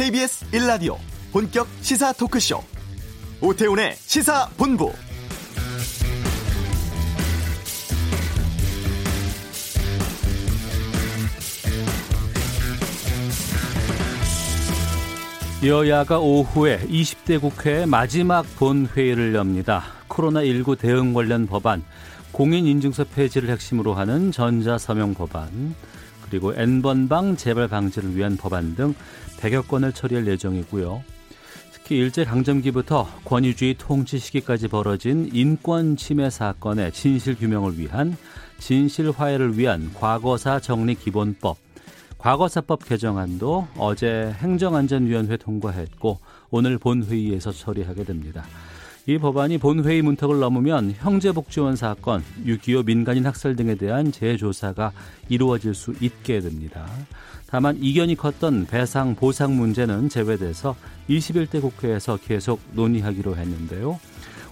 KBS 1라디오 본격 시사 토크쇼 오태훈의 시사본부 여야가 오후에 20대 국회 마지막 본회의를 엽니다. 코로나19 대응 관련 법안, 공인인증서 폐지를 핵심으로 하는 전자서명 법안, 그리고 N번방 재발 방지를 위한 법안 등 100여 건을 처리할 예정이고요. 특히 일제강점기부터 권위주의 통치 시기까지 벌어진 인권 침해 사건의 진실 규명을 위한 진실 화해를 위한 과거사 정리 기본법, 과거사법 개정안도 어제 행정안전위원회 통과했고 오늘 본회의에서 처리하게 됩니다. 이 법안이 본회의 문턱을 넘으면 형제복지원 사건, 6.25 민간인 학살 등에 대한 재조사가 이루어질 수 있게 됩니다. 다만 이견이 컸던 배상 보상 문제는 제외돼서 21대 국회에서 계속 논의하기로 했는데요.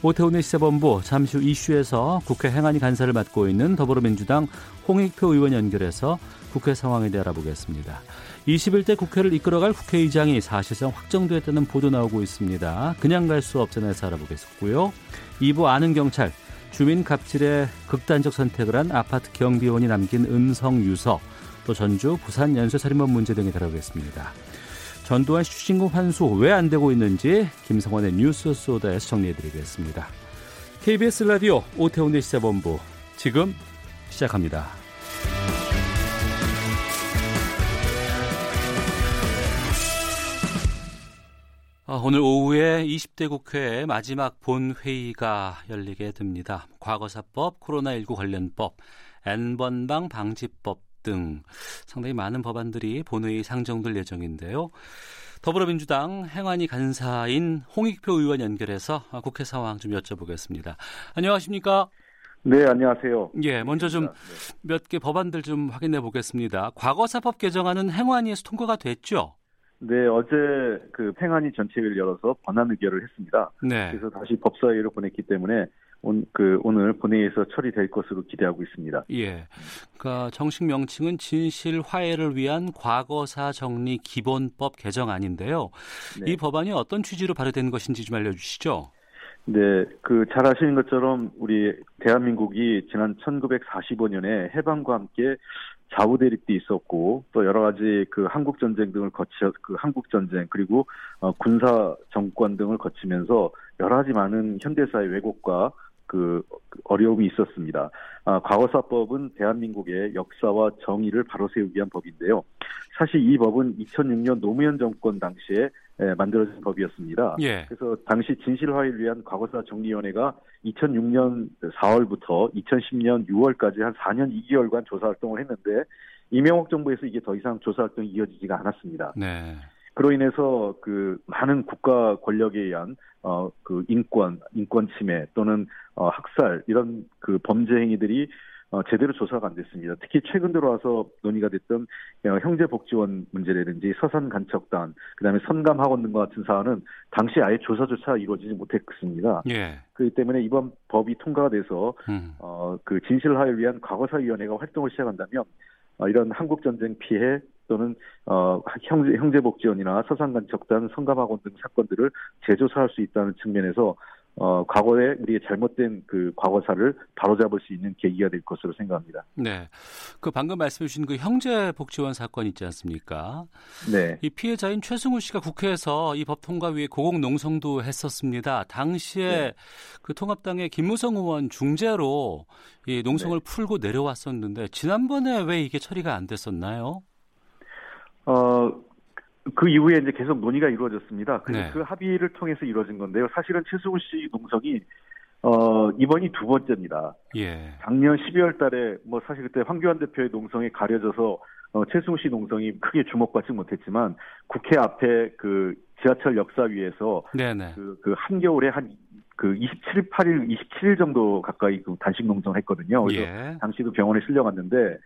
오태훈의 시사본부 잠시 후 이슈에서 국회 행안위 간사를 맡고 있는 더불어민주당 홍익표 의원 연결해서 국회 상황에 대해 알아보겠습니다. 21대 국회를 이끌어갈 국회의장이 사실상 확정됐다는 보도 나오고 있습니다. 그냥 갈 수 없잖아서 알아보겠고요. 2부 아는 경찰, 주민 갑질의 극단적 선택을 한 아파트 경비원이 남긴 음성 유서, 또 전주 부산 연쇄살인범 문제 등에 다뤄보겠습니다. 전두환 추징금 환수 왜 안 되고 있는지 김성원의 뉴스 소다에서 정리해드리겠습니다. KBS 라디오 오태훈의 시사본부 지금 시작합니다. 오늘 오후에 20대 국회 마지막 본회의가 열리게 됩니다. 과거사법, 코로나19 관련법, N번방 방지법 등 상당히 많은 법안들이 본회의 상정될 예정인데요. 더불어민주당 행안위 간사인 홍익표 의원 연결해서 국회 상황 좀 여쭤보겠습니다. 안녕하십니까? 네, 안녕하세요. 예, 먼저 좀 몇개 법안들 좀 확인해 보겠습니다. 과거사법 개정안은 행안위에서 통과가 됐죠? 네, 어제 그 행안위 전체회를 열어서 권한 의결을 했습니다. 네. 그래서 다시 법사위로 보냈기 때문에 온, 그 오늘 본회의에서 처리될 것으로 기대하고 있습니다. 예. 그러니까 정식 명칭은 진실 화해를 위한 과거사 정리 기본법 개정안인데요. 네. 이 법안이 어떤 취지로 발의된 것인지 좀 알려주시죠. 네, 그 잘 아시는 것처럼 우리 대한민국이 지난 1945년에 해방과 함께 좌우 대립도 있었고 또 여러 가지 그 한국 전쟁 등을 거쳐 그 한국 전쟁 그리고 어, 군사 정권 등을 거치면서 여러 가지 많은 현대 사의 왜곡과 그 어려움이 있었습니다. 아, 과거사법은 대한민국의 역사와 정의를 바로 세우기 위한 법인데요. 사실 이 법은 2006년 노무현 정권 당시에 예, 만들어진 법이었습니다. 예. 그래서 당시 진실화를 위한 과거사 정리위원회가 2006년 4월부터 2010년 6월까지 한 4년 2개월간 조사 활동을 했는데 이명박 정부에서 이게 더 이상 조사 활동이 이어지지가 않았습니다. 네. 그로 인해서 그 많은 국가 권력에 의한 어 그 인권 인권 침해 또는 어 학살 이런 그 범죄 행위들이 어, 제대로 조사가 안 됐습니다. 특히 최근 들어와서 논의가 됐던 어, 형제복지원 문제라든지 서산간척단, 그다음에 선감학원 등과 같은 사안은 당시 아예 조사조차 이루어지지 못했습니다. 예. 그렇기 때문에 이번 법이 통과가 돼서 음. 어, 그 진실화를 위한 과거사위원회가 활동을 시작한다면 어, 이런 한국 전쟁 피해 또는 어, 형제, 형제복지원이나 서산간척단, 성감학원 등 사건들을 재조사할 수 있다는 측면에서 어, 과거에 우리의 잘못된 그 과거사를 바로잡을 수 있는 계기가 될 것으로 생각합니다. 네. 그 방금 말씀해 주신 그 형제 복지원 사건 있지 않습니까? 네. 이 피해자인 최승우 씨가 국회에서 이 법 통과 위에 고공 농성도 했었습니다. 당시에 네. 그 통합당의 김무성 의원 중재로 이 농성을 네. 풀고 내려왔었는데 지난번에 왜 이게 처리가 안 됐었나요? 어, 그 이후에 이제 계속 논의가 이루어졌습니다. 그래서 네. 그 합의를 통해서 이루어진 건데요. 사실은 최수훈 씨 농성이 어, 이번이 두 번째입니다. 예. 작년 12월 달에 뭐 사실 그때 황교안 대표의 농성이 가려져서 어, 최승우 씨 농성이 크게 주목받지 못했지만 국회 앞에 그 지하철 역사 위에서 그, 그 한겨울에 한 그 27, 8일, 27일 정도 가까이 그 단식 농성을 했거든요. 그래서 예. 당시도 병원에 실려갔는데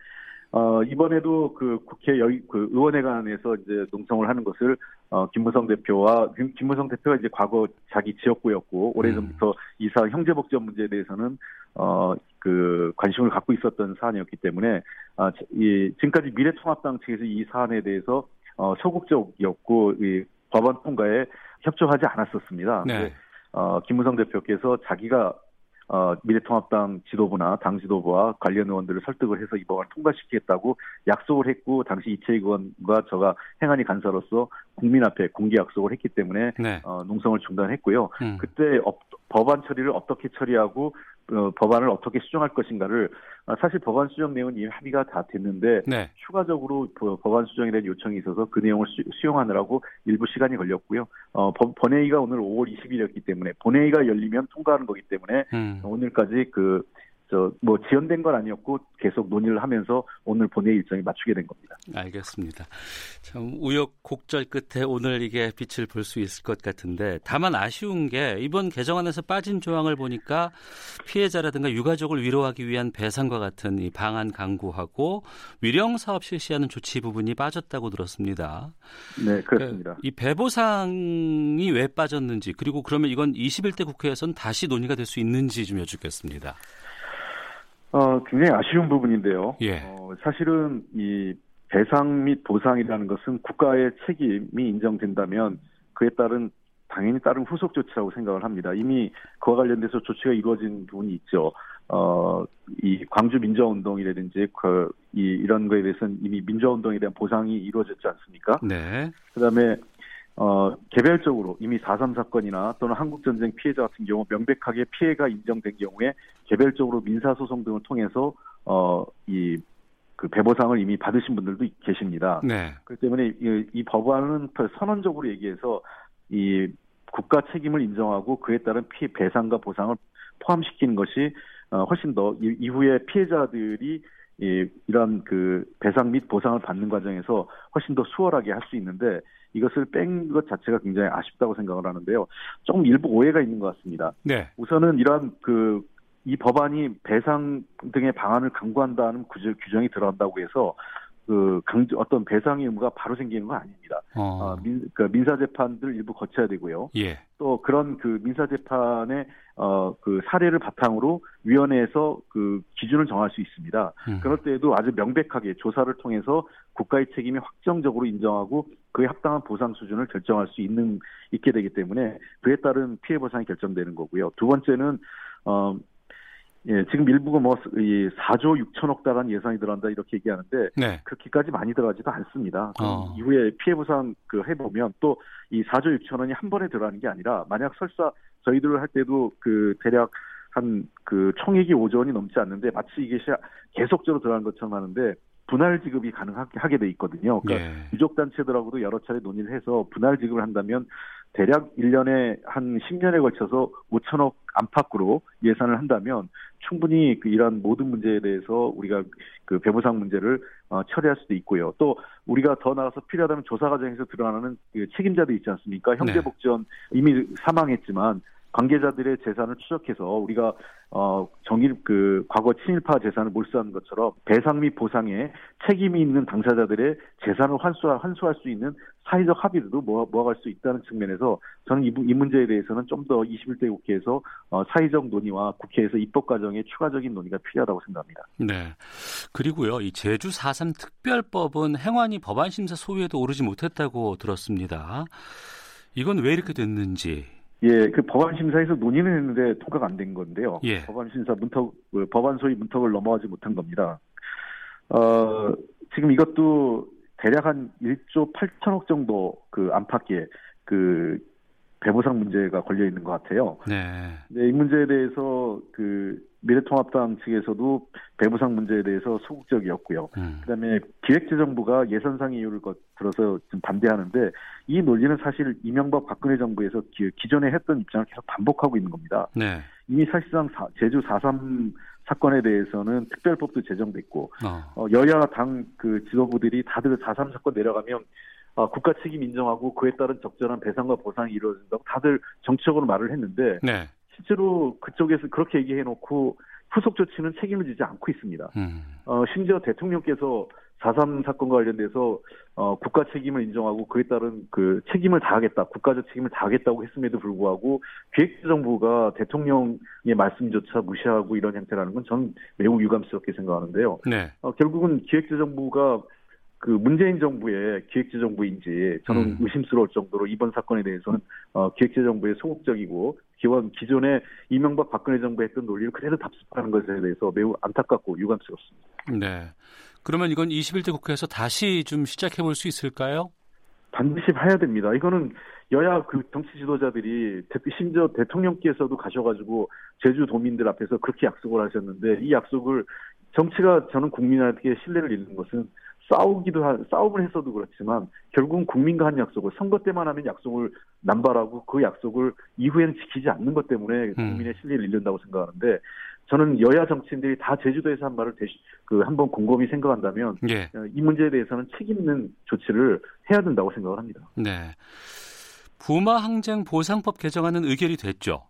어, 이번에도 그 국회 여, 그 의원회관에서 이제 농성을 하는 것을, 어, 김무성 대표와, 김무성 대표가 이제 과거 자기 지역구였고, 오래전부터 음. 이사 형제복지원 문제에 대해서는, 어, 그 관심을 갖고 있었던 사안이었기 때문에, 아, 이, 지금까지 미래통합당 측에서 이 사안에 대해서 어, 소극적이었고 이 법안 통과에 협조하지 않았었습니다. 네. 어, 김무성 대표께서 자기가 어, 미래통합당 지도부나 당 지도부와 관련 의원들을 설득을 해서 이 법안을 통과시키겠다고 약속을 했고 당시 이채익 의원과 저가 행안위 간사로서 국민 앞에 공개 약속을 했기 때문에 네. 어, 농성을 중단했고요. 음. 그때 업, 법안 처리를 어떻게 처리하고 어, 법안을 어떻게 수정할 것인가를 아, 사실 법안 수정 내용은 이미 합의가 다 됐는데 네. 추가적으로 법- 법안 수정에 대한 요청이 있어서 그 내용을 수, 수용하느라고 일부 시간이 걸렸고요. 어, 법- 본회의가 오늘 5월 20일이었기 때문에 본회의가 열리면 통과하는 거기 때문에 음. 오늘까지 그 저뭐 지연된 건 아니었고 계속 논의를 하면서 오늘 본회의 일정이 맞추게 된 겁니다. 알겠습니다. 참 우여곡절 끝에 오늘 이게 빛을 볼 수 있을 것 같은데 다만 아쉬운 게 이번 개정안에서 빠진 조항을 보니까 피해자라든가 유가족을 위로하기 위한 배상과 같은 이 방안 강구하고 위령 사업 실시하는 조치 부분이 빠졌다고 들었습니다. 네, 그렇습니다. 이 배보상이 왜 빠졌는지 그리고 그러면 이건 21대 국회에서는 다시 논의가 될 수 있는지 좀 여쭙겠습니다. 어, 굉장히 아쉬운 부분인데요. 예. 어, 사실은 이 배상 및 보상이라는 것은 국가의 책임이 인정된다면 그에 따른 당연히 따른 후속 조치라고 생각을 합니다. 이미 그와 관련돼서 조치가 이루어진 부분이 있죠. 어, 이 광주 민주화운동이라든지 그, 이, 이런 거에 대해서는 이미 민주화운동에 대한 보상이 이루어졌지 않습니까? 네. 그 다음에, 어, 개별적으로 이미 4.3 사건이나 또는 한국전쟁 피해자 같은 경우 명백하게 피해가 인정된 경우에 개별적으로 민사소송 등을 통해서, 어, 이, 그 배보상을 이미 받으신 분들도 계십니다. 네. 그렇기 때문에 이, 이 법안은 선언적으로 얘기해서 이 국가 책임을 인정하고 그에 따른 피해 배상과 보상을 포함시키는 것이 어, 훨씬 더 이- 이후에 피해자들이 이, 이런 그 배상 및 보상을 받는 과정에서 훨씬 더 수월하게 할 수 있는데 이것을 뺀 것 자체가 굉장히 아쉽다고 생각을 하는데요. 조금 일부 오해가 있는 것 같습니다. 네. 우선은 이러한 그, 이 법안이 배상 등의 방안을 강구한다는 규정- 규정이 들어간다고 해서 그 강조, 어떤 배상의 의무가 바로 생기는 건 아닙니다. 어. 어, 민, 그 민사재판들 일부 거쳐야 되고요. 예. 또 그런 그 민사재판의 어, 그 사례를 바탕으로 위원회에서 그 기준을 정할 수 있습니다. 음. 그럴 때에도 아주 명백하게 조사를 통해서 국가의 책임이 확정적으로 인정하고 그에 합당한 보상 수준을 결정할 수 있는 있게 되기 때문에 그에 따른 피해 보상이 결정되는 거고요. 두 번째는 어 예, 지금 일부가 뭐, 이 4조 6천억 달한 예산이 들어간다 이렇게 얘기하는데, 네. 그렇게까지 많이 들어가지도 않습니다. 그럼 어. 이후에 피해 보상 그 해보면 또 이 4조 6천 원이 한 번에 들어가는 게 아니라 만약 설사 저희들 할 때도 그 대략 한 그 총액이 5조 원이 넘지 않는데 마치 이게 시- 계속적으로 들어가는 것처럼 하는데 분할 지급이 가능하게 하게 돼 있거든요. 그러니까 예. 유족 단체들하고도 여러 차례 논의를 해서 분할 지급을 한다면 대략 1년에 한 10년에 걸쳐서 5천억 안팎으로 예산을 한다면 충분히 그 이런 모든 문제에 대해서 우리가 그 배보상 문제를 어, 처리할 수도 있고요. 또 우리가 더 나아가서 필요하다면 조사 과정에서 드러나는 그 책임자도 있지 않습니까? 형제복전 이미 사망했지만 관계자들의 재산을 추적해서 우리가 어 정일 그 과거 친일파 재산을 몰수하는 것처럼 배상 및 보상에 책임이 있는 당사자들의 재산을 환수 환수할 수 있는 사회적 합의도 모아, 모아갈 수 있다는 측면에서 저는 이, 부- 이 문제에 대해서는 좀 더 21대 국회에서 어, 사회적 논의와 국회에서 입법 과정에 추가적인 논의가 필요하다고 생각합니다. 네. 그리고요, 이 제주 4.3 특별법은 행안위 법안 심사 소위에도 오르지 못했다고 들었습니다. 이건 왜 이렇게 됐는지. 예, 그 법안 심사에서 논의는 했는데 통과가 안 된 건데요. 예. 법안 심사 문턱, 그 법안 소위 문턱을 넘어가지 못한 겁니다. 어, 지금 이것도 대략 한 1조 8천억 정도 그 안팎의 그 배보상 문제가 걸려 있는 것 같아요. 네. 네, 이 문제에 대해서 그 미래통합당 측에서도 배보상 문제에 대해서 소극적이었고요. 음. 그다음에 기획재정부가 예산상 이유를 거- 들어서 좀 반대하는데 이 논리는 사실 이명박 박근혜 정부에서 기, 기존에 했던 입장을 계속 반복하고 있는 겁니다. 네. 이미 사실상 사- 제주 4.3 사건에 대해서는 특별법도 제정됐고 어. 어, 여야 당 그 지도부들이 다들 4.3 사건 내려가면 어, 국가 책임 인정하고 그에 따른 적절한 배상과 보상이 이루어진다고 다들 정치적으로 말을 했는데 네. 실제로 그쪽에서 그렇게 얘기해놓고 후속 조치는 책임을 지지 않고 있습니다. 음. 어, 심지어 대통령께서 4.3 사건과 관련돼서 어, 국가 책임을 인정하고 그에 따른 그 책임을 다하겠다, 국가적 책임을 다하겠다고 했음에도 불구하고 기획재정부가 대통령의 말씀조차 무시하고 이런 형태라는 건 저는 매우 유감스럽게 생각하는데요. 네. 어, 결국은 기획재정부가 그 문재인 정부의 기획재정부인지 저는 음. 의심스러울 정도로 이번 사건에 대해서는 어, 기획재정부의 소극적이고 기원 기존의 이명박 박근혜 정부 했던 논리를 그대로 답습하는 것에 대해서 매우 안타깝고 유감스럽습니다. 네. 그러면 이건 21대 국회에서 다시 좀 시작해 볼 수 있을까요? 반드시 봐야 됩니다. 이거는 여야 그 정치 지도자들이 대- 심지어 대통령께서도 가셔가지고 제주 도민들 앞에서 그렇게 약속을 하셨는데 이 약속을 정치가 저는 국민한테 신뢰를 잃는 것은 싸우기도 한 싸움을 했어도 그렇지만 결국은 국민과 한 약속을 선거 때만 하면 약속을 남발하고 그 약속을 이후에는 지키지 않는 것 때문에 국민의 신뢰를 잃는다고 생각하는데 저는 여야 정치인들이 다 제주도에서 한 말을 대시, 그 한번 곰곰이 생각한다면 예. 어, 이 문제에 대해서는 책임 있는 조치를 해야 된다고 생각을 합니다. 네. 부마 항쟁 보상법 개정안은 의결이 됐죠.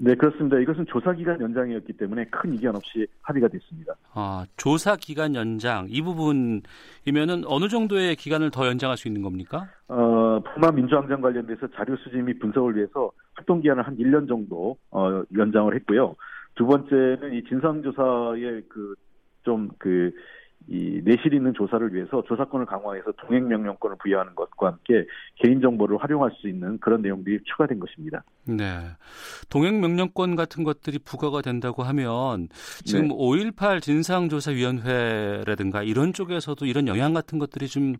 네, 그렇습니다. 이것은 조사 기간 연장이었기 때문에 큰 이견 없이 합의가 됐습니다. 아, 조사 기간 연장 이 부분이면은 어느 정도의 기간을 더 연장할 수 있는 겁니까? 어, 부마 민주항쟁 관련돼서 자료 수집 및 분석을 위해서 활동 기한을 한 1년 정도 어, 연장을 했고요. 두 번째는 이 진상조사의 그 좀그 이 내실 있는 조사를 위해서 조사권을 강화해서 동행 명령권을 부여하는 것과 함께 개인 정보를 활용할 수 있는 그런 내용들이 추가된 것입니다. 네. 동행 명령권 같은 것들이 부과가 된다고 하면 지금 네. 5.18 진상조사위원회라든가 이런 쪽에서도 이런 영향 같은 것들이 좀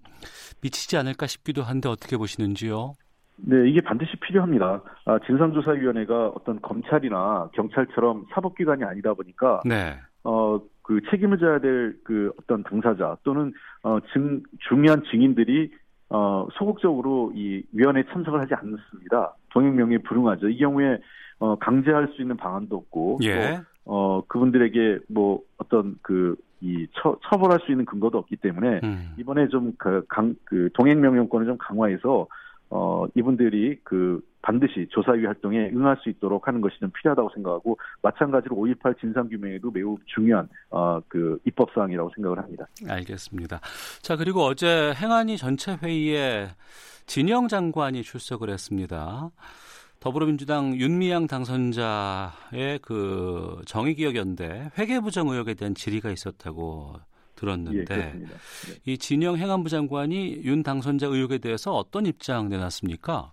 미치지 않을까 싶기도 한데 어떻게 보시는지요? 네, 이게 반드시 필요합니다. 아, 진상조사위원회가 어떤 검찰이나 경찰처럼 사법기관이 아니다 보니까 네. 어, 그 책임을 져야 될 그 어떤 당사자 또는 어, 증, 중요한 증인들이 어, 소극적으로 이 위원회에 참석을 하지 않습니다. 동행명에 불응하죠. 이 경우에 어, 강제할 수 있는 방안도 없고 예. 또, 어, 그분들에게 뭐 어떤 그 이 처벌할 수 있는 근거도 없기 때문에 음. 이번에 좀그 강, 그 동행 명령권을 좀 강화해서 어, 이분들이 그 반드시 조사위 활동에 응할 수 있도록 하는 것이 좀 필요하다고 생각하고 마찬가지로 5.18 진상규명에도 매우 중요한 어, 그 입법 사항이라고 생각을 합니다. 알겠습니다. 자, 그리고 어제 행안위 전체 회의에 진영 장관이 출석을 했습니다. 더불어민주당 윤미향 당선자의 그 정의기억연대 회계부정 의혹에 대한 질의가 있었다고 예, 들었는데 그렇습니다. 네. 이 진영 행안부 장관이 윤 당선자 의혹에 대해서 어떤 입장 내놨습니까?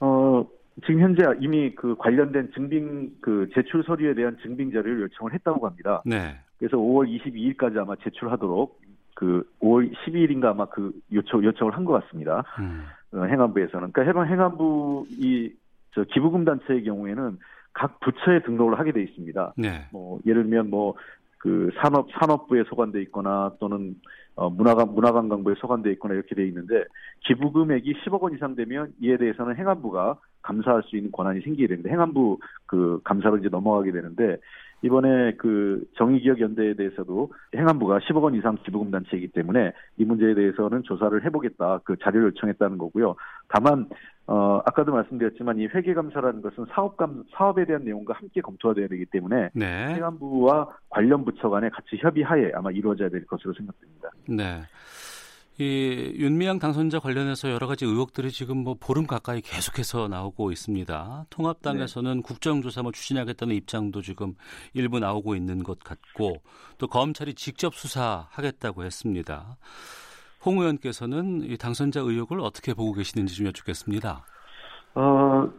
어, 지금 현재 이미 그 관련된 증빙 그 제출 서류에 대한 증빙 자료를 요청을 했다고 합니다. 네. 그래서 5월 22일까지 아마 제출하도록 그 5월 12일인가 아마 그 요청 요청을 한 것 같습니다. 음. 어, 행안부에서는 그러니까 해방 행안부 이 저 기부금 단체의 경우에는 각 부처에 등록을 하게 돼 있습니다. 네. 뭐 예를 들면 뭐 그 산업 산업부에 소관돼 있거나 또는 어, 문화관 문화관광부에 소관돼 있거나 이렇게 돼 있는데 기부금액이 10억 원 이상 되면 이에 대해서는 행안부가 감사할 수 있는 권한이 생기게 되는데 행안부 그 감사로 이제 넘어가게 되는데 이번에 그 정의기억연대에 대해서도 행안부가 10억 원 이상 기부금 단체이기 때문에 이 문제에 대해서는 조사를 해보겠다 그 자료를 요청했다는 거고요. 다만 어 아까도 말씀드렸지만 이 회계감사라는 것은 사업감 사업에 대한 내용과 함께 검토가 돼야 되기 때문에 네. 행안부와 관련 부처 간에 같이 협의하에 아마 이루어져야 될 것으로 생각됩니다. 네. 이 윤미향 당선자 관련해서 여러 가지 의혹들이 지금 뭐 보름 가까이 계속해서 나오고 있습니다. 통합당에서는 국정조사 뭐 추진하겠다는 입장도 지금 일부 나오고 있는 것 같고 또 검찰이 직접 수사하겠다고 했습니다. 홍 의원께서는 이 당선자 의혹을 어떻게 보고 계시는지 좀 여쭙겠습니다. 어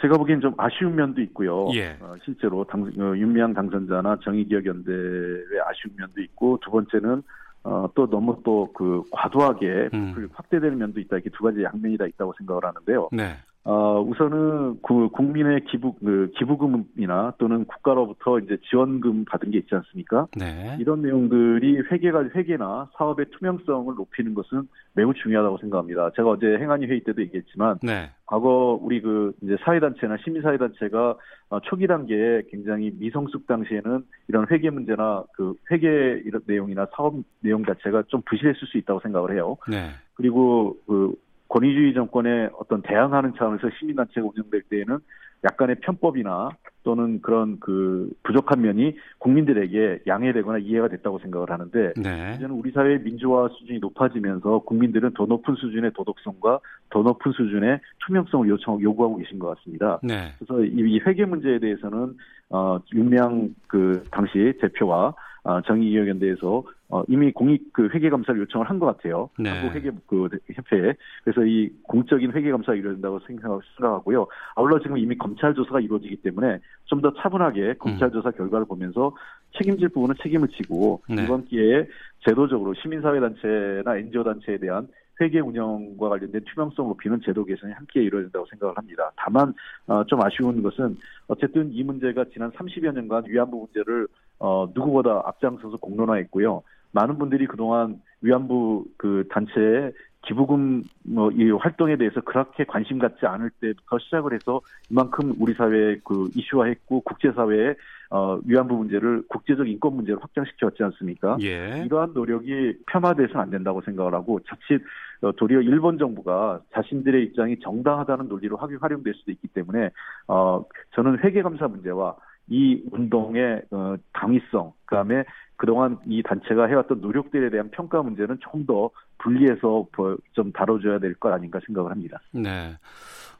제가 보기엔 좀 아쉬운 면도 있고요. 예. 어, 실제로 당, 어, 윤미향 당선자나 정의기억연대의 아쉬운 면도 있고 두 번째는 어, 또 너무 또 그 과도하게 음. 그 확대되는 면도 있다. 이렇게 두 가지 양면이 다 있다고 생각을 하는데요. 네. 어, 우선은 그 국민의 기부 그 기부금이나 또는 국가로부터 이제 지원금 받은 게 있지 않습니까? 네. 이런 내용들이 회계가 회계나 사업의 투명성을 높이는 것은 매우 중요하다고 생각합니다. 제가 어제 행안위 회의 때도 얘기했지만 네. 과거 우리 그 이제 사회단체나 시민사회단체가 어, 초기 단계에 굉장히 미성숙 당시에는 이런 회계 문제나 그 회계 이런 내용이나 사업 내용 자체가 좀 부실했을 수 있다고 생각을 해요. 네. 그리고 그 권위주의 정권에 어떤 대항하는 차원에서 시민단체가 운영될 때에는 약간의 편법이나 또는 그런 그 부족한 면이 국민들에게 양해되거나 이해가 됐다고 생각을 하는데 네. 이제는 우리 사회의 민주화 수준이 높아지면서 국민들은 더 높은 수준의 도덕성과 더 높은 수준의 투명성을 요청 요구하고 계신 것 같습니다. 네. 그래서 이, 이 회계 문제에 대해서는 어 윤명 그 당시 대표와 어, 정의기획연대에서 어, 이미 공익 그 회계 감사를 요청을 한 것 같아요. 네. 한국 회계 그 협회에 그래서 이 공적인 회계 감사가 이루어진다고 생각, 생각하고요. 아울러 지금 이미 검찰 조사가 이루어지기 때문에 좀 더 차분하게 검찰 음. 조사 결과를 보면서 책임질 부분은 책임을 지고 네. 이번 기회에 제도적으로 시민사회 단체나 NGO 단체에 대한 회계 운영과 관련된 투명성 높이는 제도 개선이 함께 이루어진다고 생각을 합니다. 다만 어, 좀 아쉬운 것은 어쨌든 이 문제가 지난 30여 년간 위안부 문제를 어, 누구보다 앞장서서 공론화했고요. 많은 분들이 그동안 위안부 그 단체의 기부금 뭐 이 활동에 대해서 그렇게 관심 갖지 않을 때부터 시작을 해서 이만큼 우리 사회에 그 이슈화했고 국제사회에 어 위안부 문제를 국제적 인권 문제를 확장시켜 왔지 않습니까? 예. 이러한 노력이 폄하돼서는 안 된다고 생각을 하고 자칫 어, 도리어 일본 정부가 자신들의 입장이 정당하다는 논리로 활용- 활용될 수도 있기 때문에 어 저는 회계감사 문제와 이 운동의 어, 당위성 그다음에 그동안 이 단체가 해왔던 노력들에 대한 평가 문제는 좀 더 분리해서 뭐좀 다뤄줘야 될 것 아닌가 생각을 합니다. 네.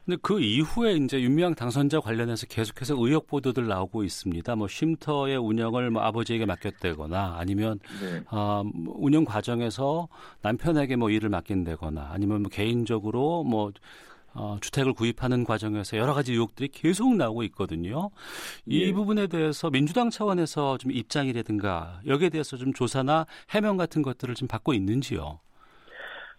근데 그 이후에 이제 윤미향 당선자 관련해서 계속해서 의혹 보도들 나오고 있습니다. 뭐 쉼터의 운영을 뭐 아버지에게 맡겼다거나 아니면 네. 아, 뭐 운영 과정에서 남편에게 뭐 일을 맡긴다거나 아니면 뭐 개인적으로 뭐 어, 주택을 구입하는 과정에서 여러 가지 의혹들이 계속 나오고 있거든요. 이 예. 부분에 대해서 민주당 차원에서 좀 입장이라든가 여기에 대해서 좀 조사나 해명 같은 것들을 좀 받고 있는지요.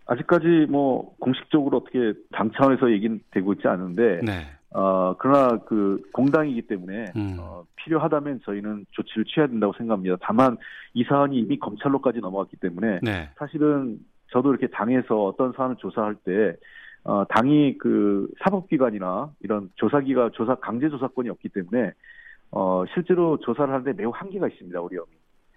아직까지 뭐 공식적으로 어떻게 당 차원에서 얘기는 되고 있지 않은데 네. 어 그러나 그 공당이기 때문에 음. 어, 필요하다면 저희는 조치를 취해야 된다고 생각합니다. 다만 이 사안이 이미 검찰로까지 넘어갔기 때문에 네. 사실은 저도 이렇게 당에서 어떤 사안을 조사할 때 어, 당이 그 사법기관이나 이런 조사기가 조사 강제 조사권이 없기 때문에 어, 실제로 조사를 하는데 매우 한계가 있습니다. 어려움이.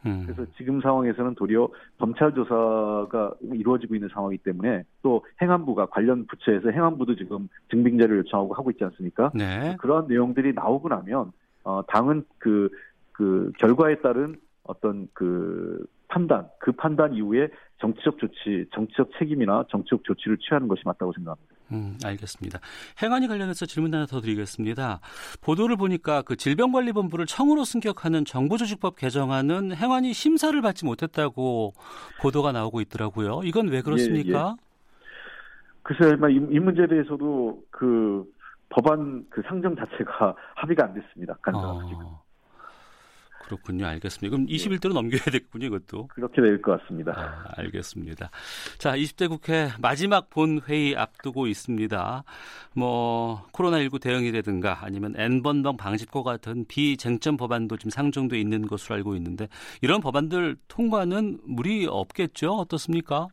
음. 그래서 지금 상황에서는 도리어 검찰 조사가 이루어지고 있는 상황이기 때문에 또 행안부가 관련 부처에서 행안부도 지금 증빙 자료를 요청하고 하고 있지 않습니까? 네. 그러한 내용들이 나오고 나면 어, 당은 그, 그 결과에 따른 어떤 그 판단, 그 판단 이후에 정치적 조치, 정치적 책임이나 정치적 조치를 취하는 것이 맞다고 생각합니다. 음, 알겠습니다. 행안위 관련해서 질문 하나 더 드리겠습니다. 보도를 보니까 그 질병관리본부를 청으로 승격하는 정부조직법 개정안은 행안위 심사를 받지 못했다고 보도가 나오고 있더라고요. 이건 왜 그렇습니까? 글쎄요, 이, 이 문제에 대해서도 그 법안 그 상정 자체가 합의가 안 됐습니다. 간단하게. 어, 그렇군요. 알겠습니다. 그럼 21대로 넘겨야 되겠군요, 이것도. 그렇게 될 것 같습니다. 아, 알겠습니다. 자, 20대 국회 마지막 본회의 앞두고 있습니다. 뭐, 코로나19 대응이라든가 아니면 N번방 방지법 같은 비쟁점 법안도 지금 상정돼 있는 것으로 알고 있는데 이런 법안들 통과는 무리 없겠죠? 어떻습니까?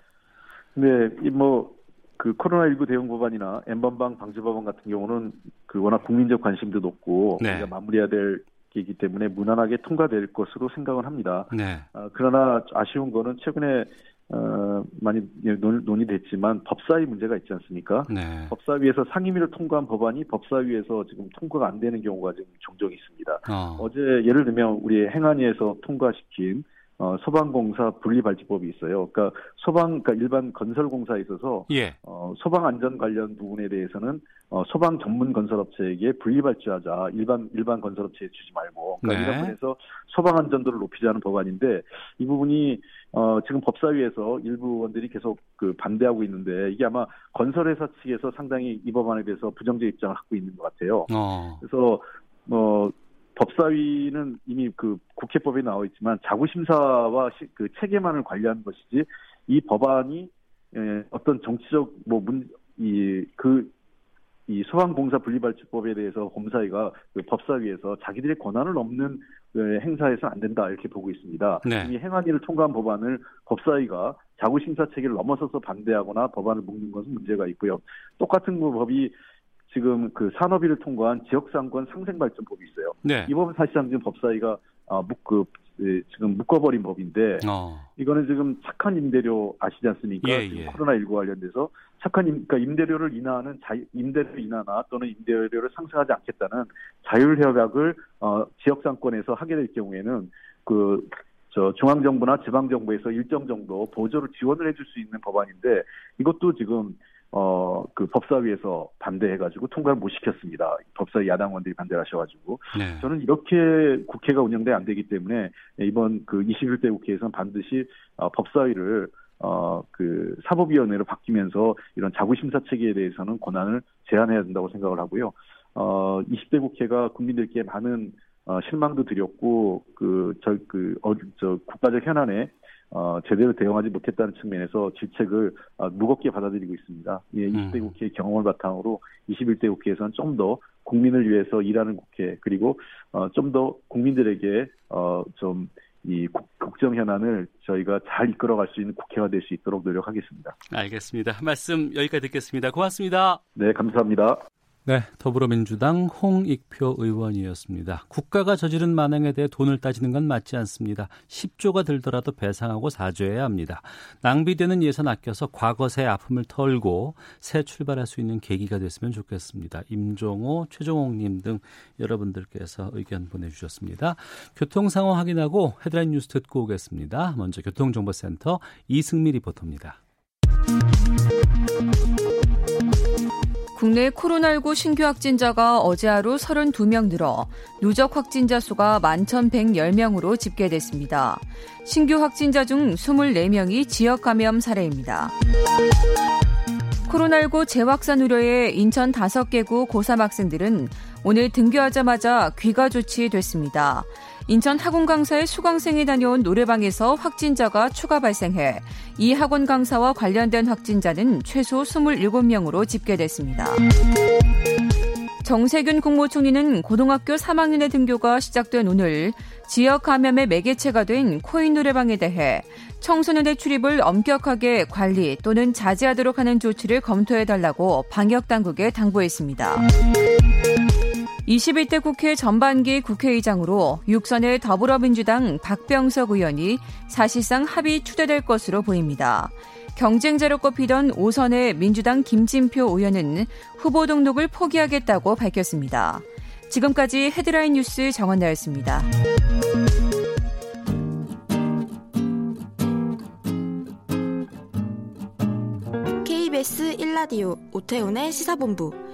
네, 이 뭐, 그 코로나19 대응 법안이나 N번방 방지 법안 같은 경우는 그 워낙 국민적 관심도 높고 네. 우리가 마무리해야 될기 이기 때문에 무난하게 통과될 것으로 생각을 합니다. 네. 아, 그러나 아쉬운 거는 최근에 어, 많이 논, 논의됐지만 법사위 문제가 있지 않습니까? 네. 법사위에서 상임위를 통과한 법안이 법사위에서 지금 통과가 안 되는 경우가 지금 종종 있습니다. 어, 어제 예를 들면 우리 행안위에서 통과시킨 어, 소방공사 분리발지법이 있어요. 그러니까 소방, 그러니까 일반 건설공사에 있어서 예. 어, 소방 안전 관련 부분에 대해서는 어, 소방 전문 건설업체에게 분리발주하자. 일반 일반 건설업체에 주지 말고. 그러니까 네. 이런 면에서 소방 안전도를 높이자는 법안인데 이 부분이 어, 지금 법사위에서 일부 의원들이 계속 그 반대하고 있는데 이게 아마 건설회사 측에서 상당히 이 법안에 대해서 부정적 입장을 갖고 있는 것 같아요. 어, 그래서 뭐 법사위는 이미 그 국회법에 나와 있지만 자구심사와 시- 그 체계만을 관리하는 것이지 이 법안이 예, 어떤 정치적 뭐문이그 이 소방공사 분리발주법에 대해서 검사위가 그 법사위에서 자기들의 권한을 넘는 그 행사해서는 안 된다 이렇게 보고 있습니다. 네. 이 행안위를 통과한 법안을 법사위가 자구심사 체계를 넘어서서 반대하거나 법안을 묶는 것은 문제가 있고요. 똑같은 그 법이 지금 그 산업위를 통과한 지역상권 상생발전법이 있어요. 네. 이 법은 사실상 지금 법사위가 아, 묶, 그, 예, 지금 묶어버린 법인데 어, 이거는 지금 착한 임대료 아시지 않습니까? 예, 예. 코로나 19 관련돼서 착한 임, 그러니까 임대료를 인하하는 자, 임대료 인하나 또는 임대료를 상승하지 않겠다는 자율 협약을 어, 지역 상권에서 하게 될 경우에는 그 저 중앙 정부나 지방 정부에서 일정 정도 보조를 지원을 해줄 수 있는 법안인데 이것도 지금 어, 그 법사위에서 반대해가지고 통과를 못 시켰습니다. 법사위 야당원들이 반대를 하셔가지고. 네. 저는 이렇게 국회가 운영돼 안 되기 때문에 이번 그 21대 국회에서는 반드시 어, 법사위를 어, 그 사법위원회로 바뀌면서 이런 자구심사 체계에 대해서는 권한을 제한해야 된다고 생각을 하고요. 어, 20대 국회가 국민들께 많은 어, 실망도 드렸고, 그, 저, 그, 어, 저, 국가적 현안에 어, 제대로 대응하지 못했다는 측면에서 질책을 어, 무겁게 받아들이고 있습니다. 예, 20대 음. 국회의 경험을 바탕으로 21대 국회에서는 좀 더 국민을 위해서 일하는 국회 그리고 어, 좀 더 국민들에게 어, 좀이 국정 현안을 저희가 잘 이끌어갈 수 있는 국회가 될 수 있도록 노력하겠습니다. 알겠습니다. 말씀 여기까지 듣겠습니다. 고맙습니다. 네, 감사합니다. 네, 더불어민주당 홍익표 의원이었습니다. 국가가 저지른 만행에 대해 돈을 따지는 건 맞지 않습니다. 10조가 들더라도 배상하고 사죄해야 합니다. 낭비되는 예산 아껴서 과거 새 아픔을 털고 새 출발할 수 있는 계기가 됐으면 좋겠습니다. 임종호, 최종옥님 등 여러분들께서 의견 보내주셨습니다. 교통 상황 확인하고 헤드라인 뉴스 듣고 오겠습니다. 먼저 교통정보센터 이승미 리포터입니다. 국내 코로나19 신규 확진자가 어제 하루 32명 늘어 누적 확진자 수가 11,110명으로 집계됐습니다. 신규 확진자 중 24명이 지역 감염 사례입니다. 코로나19 재확산 우려에 인천 5개구 고3 학생들은 오늘 등교하자마자 귀가 조치됐습니다. 인천 학원 강사의 수강생이 다녀온 노래방에서 확진자가 추가 발생해 이 학원 강사와 관련된 확진자는 최소 27명으로 집계됐습니다. 정세균 국무총리는 고등학교 3학년의 등교가 시작된 오늘 지역 감염의 매개체가 된 코인 노래방에 대해 청소년의 출입을 엄격하게 관리 또는 자제하도록 하는 조치를 검토해달라고 방역당국에 당부했습니다. 21대 국회 전반기 국회의장으로 육선의 더불어민주당 박병석 의원이 사실상 합의 추대될 것으로 보입니다. 경쟁자로 꼽히던 5선의 민주당 김진표 의원은 후보 등록을 포기하겠다고 밝혔습니다. 지금까지 헤드라인 뉴스 정원나였습니다. KBS 1라디오 오태훈의 시사본부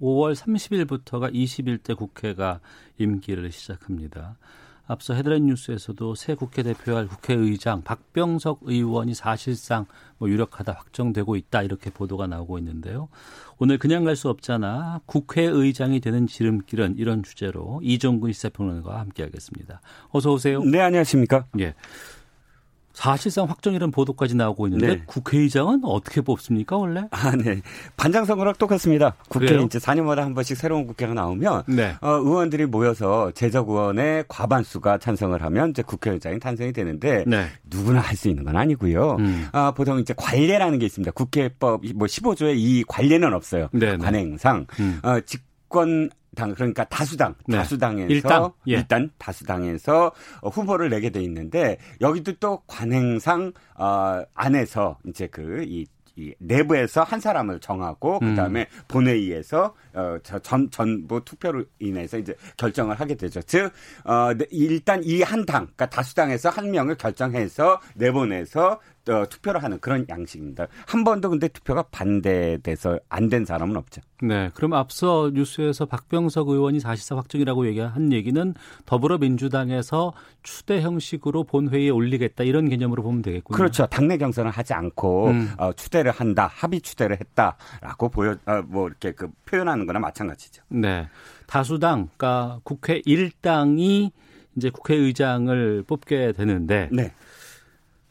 5월 30일부터가 21대 국회가 임기를 시작합니다. 앞서 헤드라인 뉴스에서도 새 국회 대표할 국회의장 박병석 의원이 사실상 뭐 유력하다 확정되고 있다 이렇게 보도가 나오고 있는데요. 오늘 그냥 갈 수 없잖아 국회의장이 되는 지름길은 이런 주제로 이종근 시사평론가와 함께하겠습니다. 어서 오세요. 네 안녕하십니까. 예. 사실상 확정이라는 보도까지 나오고 있는데 네. 국회의장은 어떻게 뽑습니까 원래? 아, 네. 반장 선거랑 똑같습니다. 국회? 이제 4년마다 한 번씩 새로운 국회가 나오면 네. 어, 의원들이 모여서 제적 의원의 과반수가 찬성을 하면 이제 국회의장이 탄생이 되는데 네. 누구나 할 수 있는 건 아니고요. 음. 아, 보통 이제 관례라는 게 있습니다. 국회법 뭐 15조에 이 관례는 없어요. 네네. 관행상 음. 어, 집권 당 그러니까 다수당 네. 다수당에서 일단, 예. 일단 다수당에서 후보를 내게 돼 있는데 여기도 또 관행상 어 안에서 이제 그이 이 내부에서 한 사람을 정하고 음. 그다음에 본회의에서 어 전 전부 투표로 인해서 이제 결정을 하게 되죠. 즉어 네, 일단 이 한 당, 그러니까 다수당에서 한 명을 결정해서 내보내서 어, 투표를 하는 그런 양식입니다. 한 번도 근데 투표가 반대돼서 안 된 사람은 없죠. 네. 그럼 앞서 뉴스에서 박병석 의원이 사실상 확정이라고 얘기한 얘기는 더불어민주당에서 추대 형식으로 본회의에 올리겠다 이런 개념으로 보면 되겠군요. 그렇죠. 당내 경선을 하지 않고 음. 어, 추대를 한다, 합의 추대를 했다라고 보여 어, 뭐 이렇게 그 표현하는 거나 마찬가지죠. 네. 다수당, 그러니까 국회 일당이 이제 국회의장을 뽑게 되는데 네.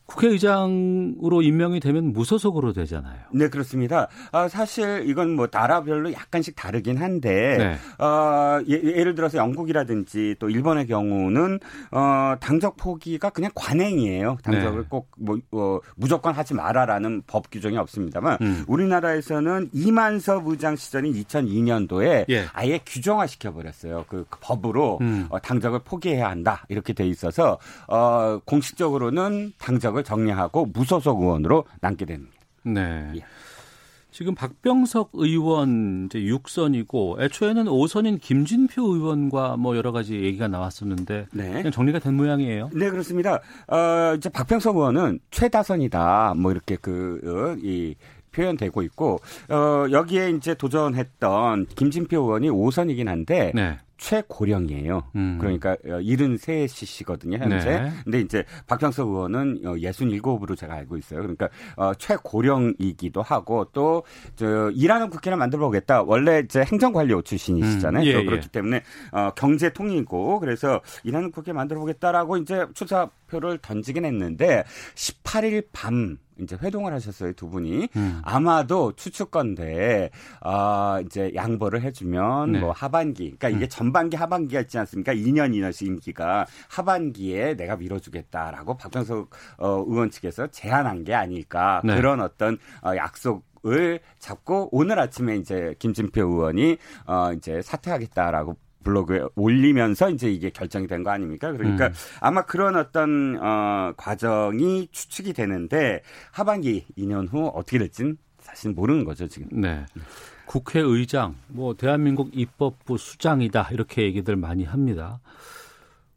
국회의장으로 임명이 되면 무소속으로 되잖아요. 네, 그렇습니다. 아, 사실 이건 뭐 나라별로 약간씩 다르긴 한데, 네. 어, 예, 를 들어서 영국이라든지 또 일본의 경우는 어, 당적 포기가 그냥 관행이에요. 당적을 네. 꼭뭐 어, 무조건 하지 마라라는 법 규정이 없습니다만, 음. 우리나라에서는 이만섭 의장 시절인 2002년도에 예. 아예 규정화 시켜버렸어요. 그, 그 법으로 음. 어, 당적을 포기해야 한다 이렇게 돼 있어서 어, 공식적으로는 당적을 공석을 정리하고 무소속 의원으로 남게 됩니다. 네. 예. 지금 박병석 의원 이제 6선이고 애초에는 5선인 김진표 의원과 뭐 여러 가지 얘기가 나왔었는데 네. 그냥 정리가 된 모양이에요. 네 그렇습니다. 어, 이제 박병석 의원은 최다선이다 뭐 이렇게 그이 어, 표현되고 있고 어, 여기에 이제 도전했던 김진표 의원이 5선이긴 한데 네. 최고령이에요. 음. 그러니까 73시시거든요, 어, 현재. 네. 근데 이제 박병석 의원은 67으로 어, 제가 알고 있어요. 그러니까 어, 최고령이기도 하고 또 저 일하는 국회를 만들어 보겠다. 원래 이제 행정관료 출신이시잖아요. 음. 예, 그렇기 예. 때문에 어, 경제 통이고 그래서 일하는 국회 만들어 보겠다라고 이제 추사표를 던지긴 했는데 18일 밤 이제 회동을 하셨어요 두 분이 음. 아마도 추측건데 어, 이제 양보를 해주면 네. 뭐 하반기 그러니까 이게 음. 전반기 하반기가 있지 않습니까 2년 이너시 임기가 하반기에 내가 밀어주겠다라고 박병석 어, 의원 측에서 제안한 게 아닐까 네. 그런 어떤 어, 약속 을 잡고 오늘 아침에 이제 김진표 의원이 어 이제 사퇴하겠다라고 블로그에 올리면서 이제 이게 결정이 된 거 아닙니까? 그러니까 음. 아마 그런 어떤 어 과정이 추측이 되는데 하반기 2년 후 어떻게 될지는 사실 모르는 거죠 지금. 네. 국회의장, 뭐 대한민국 입법부 수장이다 이렇게 얘기들 많이 합니다.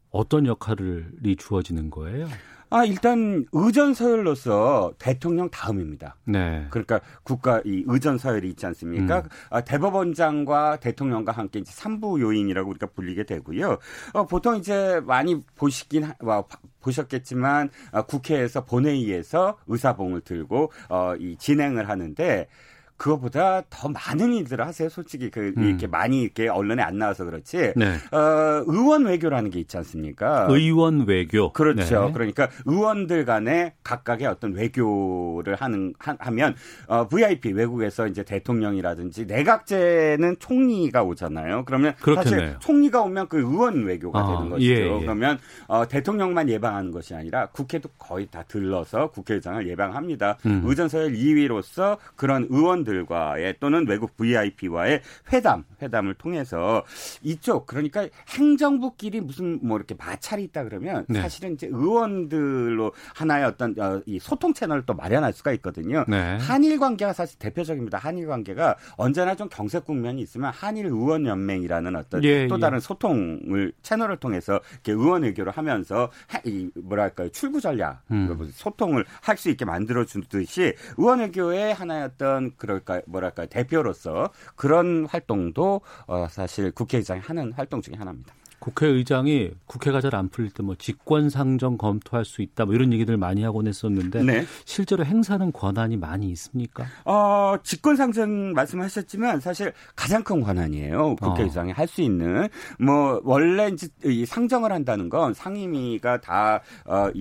어떤 역할이 주어지는 거예요? 아, 일단 의전 서열로서 대통령 다음입니다. 네. 그러니까 국가 이 의전 서열이 있지 않습니까? 음. 아, 대법원장과 대통령과 함께 이제 3부 요인이라고 우리가 불리게 되고요. 어, 보통 이제 많이 보시긴 와, 보셨겠지만 어, 국회에서 본회의에서 의사봉을 들고 어, 이 진행을 하는데 그거보다 더 많은 일들을 하세요. 솔직히 그 음. 이렇게 많이 이렇게 언론에 안 나와서 그렇지. 네. 어, 의원 외교라는 게 있지 않습니까? 의원 외교. 그렇죠. 네. 그러니까 의원들 간에 각각의 어떤 외교를 하는 하, 면 어, VIP 외국에서 이제 대통령이라든지 내각제는 총리가 오잖아요. 그러면 그렇겠네요. 사실 총리가 오면 그 의원 외교가 아, 되는 것이죠. 예, 예. 그러면 어, 대통령만 예방하는 것이 아니라 국회도 거의 다 들러서 국회의장을 예방합니다. 음. 의전서열 2위로서 그런 의원 들 사람들과의 또는 외국 VIP와의 회담, 회담을 통해서 이쪽 그러니까 행정부끼리 무슨 뭐 이렇게 마찰이 있다 그러면 네. 사실은 이제 의원들로 하나의 어떤 어, 이 소통 채널을 또 마련할 수가 있거든요. 네. 한일 관계가 사실 대표적입니다. 한일 관계가 언제나 좀 경색 국면이 있으면 한일 의원 연맹이라는 어떤 예, 또 예. 다른 예. 소통을 채널을 통해서 이렇게 의원 외교를 하면서 이 뭐랄까요 출구 전략 음. 소통을 할 수 있게 만들어 주듯이 의원 외교의 하나의 어떤 그런 그럴까 뭐랄까 대표로서 그런 활동도 어, 사실 국회의장이 하는 활동 중에 하나입니다. 국회의장이 국회가 잘 안 풀릴 때 뭐 직권상정 검토할 수 있다 뭐 이런 얘기들 많이 하곤 했었는데 네. 실제로 행사는 권한이 많이 있습니까? 어, 직권상정 말씀하셨지만 사실 가장 큰 권한이에요. 국회의장이 어. 할수 있는 뭐 원래 이제 이 상정을 한다는 건 상임위가 다이 어,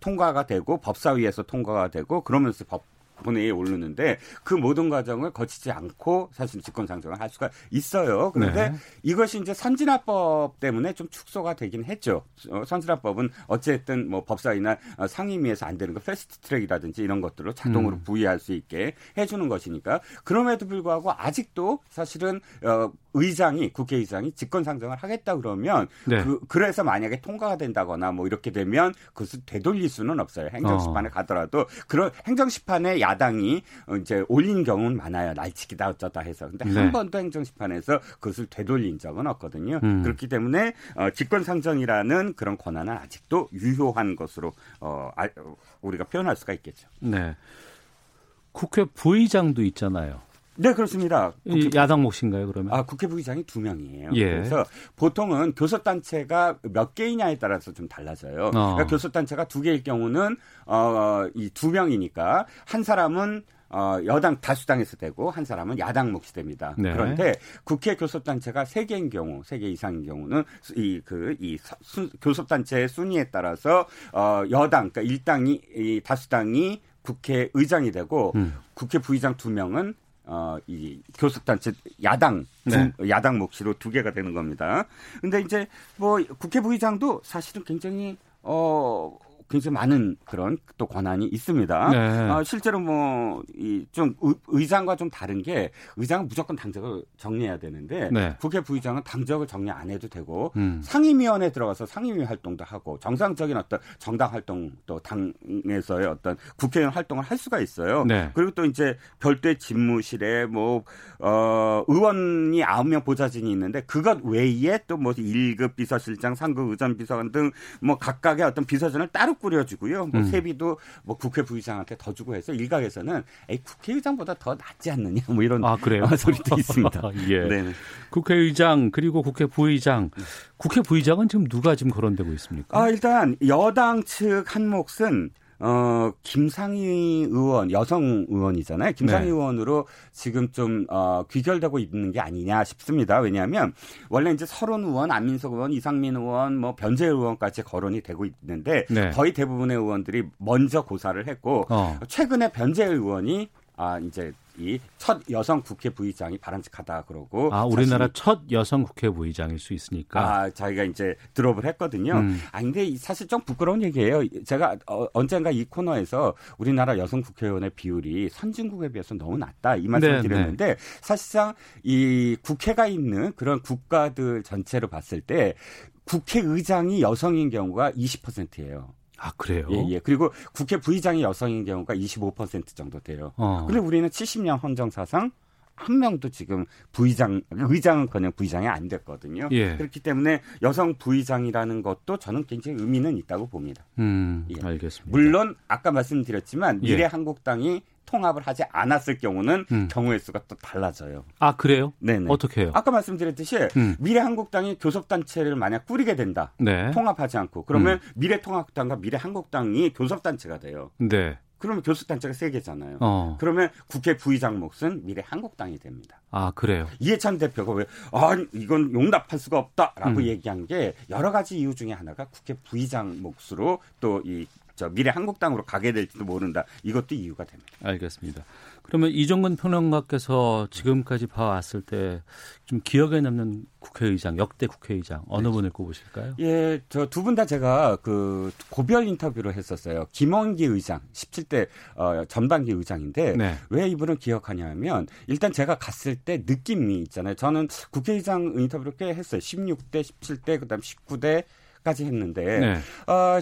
통과가 되고 법사위에서 통과가 되고 그러면서 법 본회의에 오르는데 그 모든 과정을 거치지 않고 사실 직권상정을 할 수가 있어요. 그런데 네. 이것이 이제 선진화법 때문에 좀 축소가 되긴 했죠. 어, 선진화법은 어쨌든 뭐 법사위나 어, 상임위에서 안 되는 거 패스트 트랙이라든지 이런 것들로 자동으로 음. 부의할 수 있게 해주는 것이니까 그럼에도 불구하고 아직도 사실은 어, 의장이 국회의장이 직권 상정을 하겠다 그러면 네. 그 그래서 만약에 통과가 된다거나 뭐 이렇게 되면 그것을 되돌릴 수는 없어요. 행정심판에 어. 가더라도 그런 행정심판에 야 당이 이제 올린 경우는 많아요. 날치기다 어쩌다 해서. 근데 네. 한 번도 행정심판에서 그것을 되돌린 적은 없거든요. 음. 그렇기 때문에 어, 직권상정이라는 그런 권한은 아직도 유효한 것으로 어, 아, 우리가 표현할 수가 있겠죠. 네. 국회 부의장도 있잖아요. 네, 그렇습니다. 국회, 야당 몫인가요, 그러면? 아, 국회 부의장이 두 명이에요. 예. 그래서 보통은 교섭단체가 몇 개이냐에 따라서 좀 달라져요. 어. 그러니까 교섭단체가 두 개일 경우는, 어, 이 두 명이니까 한 사람은 어, 여당 다수당에서 되고 한 사람은 야당 몫이 됩니다. 네. 그런데 국회 교섭단체가 세 개인 경우, 세 개 이상인 경우는 이 그이 그, 교섭단체의 순위에 따라서 어, 여당 그러니까 일당이 이 다수당이 국회 의장이 되고 음. 국회 부의장 두 명은 어, 이 교섭단체 야당 두, 네. 야당 몫으로 두 개가 되는 겁니다. 근데 이제 뭐 국회 부의장도 사실은 굉장히 어 굉장히 많은 그런 또 권한이 있습니다. 네. 어, 실제로 뭐 이 좀 의장과 좀 다른 게 의장은 무조건 당적을 정리해야 되는데 네. 국회 부의장은 당적을 정리 안 해도 되고 음. 상임위원회 들어가서 상임위 활동도 하고 정상적인 어떤 정당 활동 또 당에서의 어떤 국회의원 활동을 할 수가 있어요. 네. 그리고 또 이제 별도의 집무실에 뭐 어, 의원이 아홉 명 보좌진이 있는데 그것 외에 또뭐 1급 비서실장, 상급 의전 비서관 등 뭐 각각의 어떤 비서진을 따로 꾸려주고요. 뭐 음. 세비도 뭐 국회 부의장한테 더 주고 해서 일각에서는 에이, 국회의장보다 더 낫지 않느냐 뭐 이런 아, 그래요? 소리도 있습니다. 예. 네 국회의장 그리고 국회 부의장. 국회 부의장은 지금 누가 지금 거론되고 있습니까? 아, 일단 여당 측 한 몫은 어, 김상희 의원, 여성 의원이잖아요. 김상희 네. 의원으로 지금 좀, 어, 귀결되고 있는 게 아니냐 싶습니다. 왜냐하면, 원래 이제 서론 의원, 안민석 의원, 이상민 의원, 뭐, 변재 의원까지 거론이 되고 있는데, 네. 거의 대부분의 의원들이 먼저 고사를 했고, 어. 최근에 변재 의원이 아 이제 이 첫 여성 국회 부의장이 바람직하다 그러고 아 우리나라 첫 여성 국회 부의장일 수 있으니까 아 자기가 이제 드롭을 했거든요. 음. 아 근데 사실 좀 부끄러운 얘기예요. 제가 어, 언젠가 이 코너에서 우리나라 여성 국회의원의 비율이 선진국에 비해서 너무 낮다 이 말씀을 네, 드렸는데 네. 사실상 이 국회가 있는 그런 국가들 전체로 봤을 때 국회의장이 여성인 경우가 20%예요. 아, 그래요? 예, 예. 그리고 국회 부의장이 여성인 경우가 25% 정도 돼요. 어. 그리고 우리는 70년 헌정사상 한 명도 지금 부의장, 의장은 그냥 부의장이 안 됐거든요. 예. 그렇기 때문에 여성 부의장이라는 것도 저는 굉장히 의미는 있다고 봅니다. 음, 예. 알겠습니다. 물론 아까 말씀드렸지만 예. 미래 한국당이 통합을 하지 않았을 경우는 음. 경우의 수가 또 달라져요. 아 그래요? 네네. 어떻게 해요? 아까 말씀드렸듯이 음. 미래한국당이 교섭단체를 만약 꾸리게 된다. 네. 통합하지 않고 그러면 음. 미래통합당과 미래한국당이 교섭단체가 돼요. 네. 그러면 교섭단체가 세 개잖아요. 어. 그러면 국회 부의장 몫은 미래 한국당이 됩니다. 아 그래요? 이해찬 대표가 왜 아 이건 용납할 수가 없다라고 음. 얘기한 게 여러 가지 이유 중에 하나가 국회 부의장 몫으로 또 이 저 미래 한국당으로 가게 될지도 모른다. 이것도 이유가 됩니다. 알겠습니다. 그러면 이종근 평론가께서 지금까지 봐왔을 때 좀 기억에 남는 국회의장, 역대 국회의장 어느 네. 분을 꼽으실까요? 예, 저 두 분 다 제가 그 고별 인터뷰를 했었어요. 김원기 의장, 17대 어, 전반기 의장인데 네. 왜 이분을 기억하냐면 일단 제가 갔을 때 느낌이 있잖아요. 저는 국회의장 인터뷰를 꽤 했어요. 16대, 17대, 그다음 19대 까지 했는데 네. 어,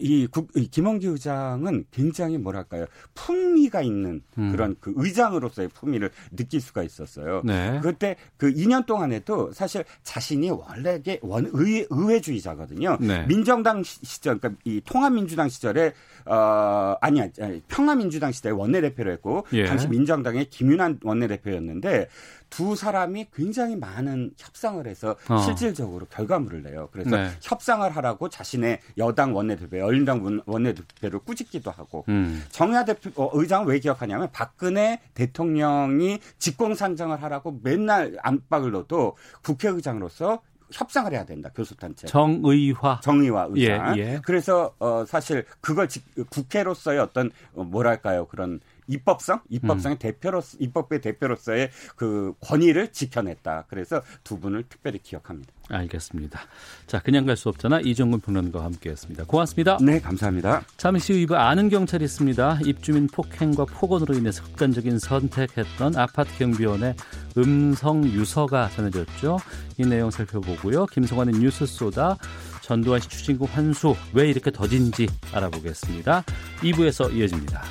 이, 국, 이 김원기 의장은 굉장히 뭐랄까요 품위가 있는 음. 그런 그 의장으로서의 품위를 느낄 수가 있었어요. 네. 그때 그 2년 동안에도 사실 자신이 원래의 원 의, 의회주의자거든요. 네. 민정당 시절 그러니까 이 통합민주당 시절에 어 아니야 평화민주당 시절에 원내대표를 했고 예. 당시 민정당의 김윤환 원내대표였는데 두 사람이 굉장히 많은 협상을 해서 어. 실질적으로 결과물을 내요. 그래서 네. 협상을 하라고 자신의 여당 원내대표, 열린당 원내대표를 꾸짖기도 하고 음. 정야 대표 어, 의장은 왜 기억하냐면 박근혜 대통령이 직공산정을 하라고 맨날 안박을 넣어도 국회의장으로서 협상을 해야 된다 교섭단체 정의화 정의화 의장 예, 예. 그래서 어 사실 그걸 국회로서의 어떤 어, 뭐랄까요 그런 입법성, 입법성의 음. 대표로 입법부의 대표로서의 그 권위를 지켜냈다. 그래서 두 분을 특별히 기억합니다. 알겠습니다. 자, 그냥 갈 수 없잖아. 이정근 평론가와 함께했습니다. 고맙습니다. 네, 감사합니다. 잠시 후 이부 아는 경찰이 있습니다. 입주민 폭행과 폭언으로 인해서 극단적인 선택했던 아파트 경비원의 음성 유서가 전해졌죠. 이 내용 살펴보고요. 김성환의 뉴스 쏘다 전두환 씨 추진국 환수 왜 이렇게 더딘지 알아보겠습니다. 2부에서 이어집니다.